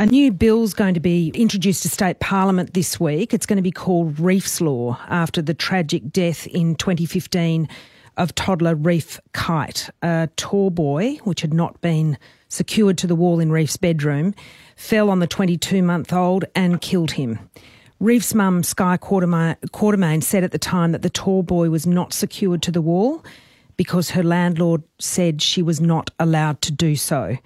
A new bill's going to be introduced to state parliament this week. It's going to be called Reefs Law after the tragic death in 2015 of toddler Reef Kite, a tall boy which had not been secured to the wall in Reef's bedroom, fell on the 22 month old and killed him. Reef's mum, Sky Quartermain, said at the time that the tall boy was not secured to the wall because her landlord said she was not allowed to do so.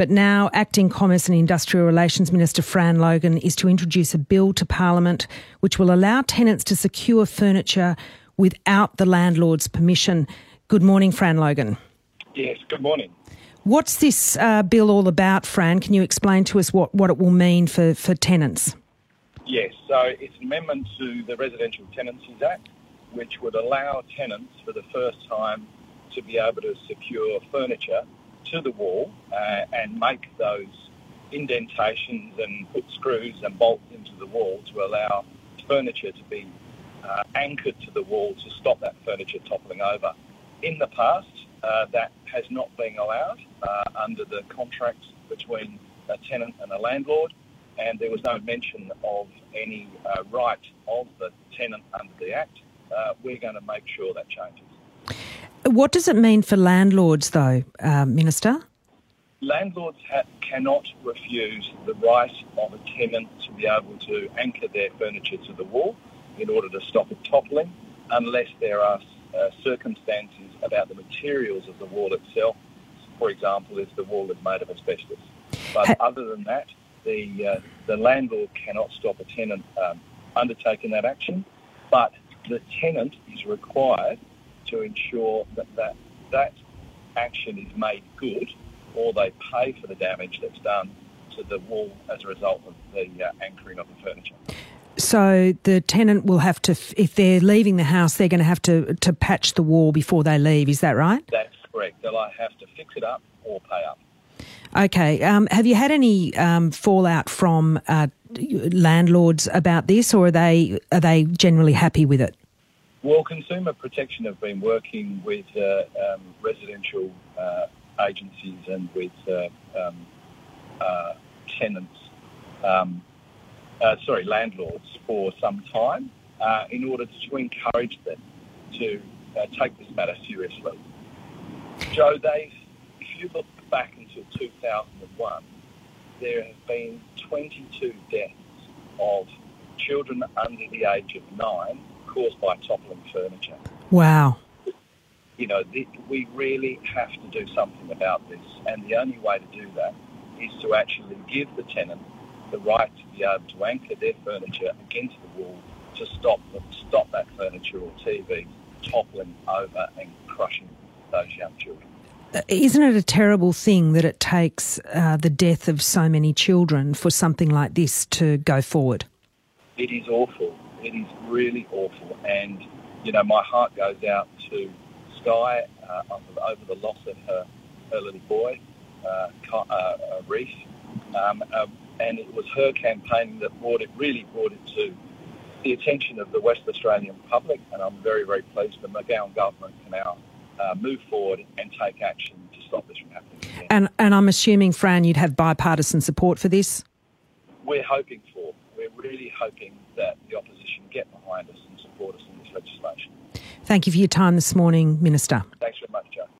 But now, Acting Commerce and Industrial Relations Minister Fran Logan is to introduce a bill to Parliament which will allow tenants to secure furniture without the landlord's permission. Good morning, Fran Logan. Yes, good morning. What's this uh, bill all about, Fran? Can you explain to us what, what it will mean for, for tenants? Yes, so it's an amendment to the Residential Tenancies Act, which would allow tenants for the first time to be able to secure furniture to the wall uh, and make those indentations and put screws and bolts into the wall to allow furniture to be uh, anchored to the wall to stop that furniture toppling over. In the past, uh, that has not been allowed uh, under the contract between a tenant and a landlord, and there was no mention of any uh, right of the tenant under the Act. Uh, we're going to make sure that changes. What does it mean for landlords, though, uh, Minister? Landlords ha- cannot refuse the right of a tenant to be able to anchor their furniture to the wall in order to stop it toppling, unless there are uh, circumstances about the materials of the wall itself. For example, if the wall is made of asbestos. But ha- other than that, the uh, the landlord cannot stop a tenant um, undertaking that action, but the tenant is required to ensure that that, that action is made good or they pay for the damage that's done to the wall as a result of the uh, anchoring of the furniture. So the tenant will have to, if they're leaving the house, they're going to have to, to patch the wall before they leave. Is that right? That's correct. They'll have to fix it up or pay up. Okay. Um, have you had any um, fallout from uh, landlords about this, or are they are they generally happy with it? Well, Consumer Protection have been working with uh, um, residential uh, agencies and with uh, um, uh, tenants, um, uh, sorry, landlords for some time uh, in order to encourage them to take this matter seriously. Jo, they, if you look back until 2001, there have been 22 deaths of children under the age of nine caused by toppling furniture. Wow. You know, we really have to do something about this, and the only way to do that is to actually give the tenant the right to be able to anchor their furniture against the wall to stop them, stop that furniture or TV toppling over and crushing those young children. Uh, isn't it a terrible thing that it takes uh, the death of so many children for something like this to go forward? It is awful. It is really awful, and you know my heart goes out to Sky uh, over the loss of her, her little boy, uh, uh, Reef, um, um, and it was her campaign that brought it really brought it to the attention of the West Australian public, and I'm very very pleased the McGowan government can now uh, move forward and take action to stop this from happening again. And and I'm assuming, Fran, you'd have bipartisan support for this. We're hoping for. Really hoping that the opposition get behind us and support us in this legislation. Thank you for your time this morning, Minister.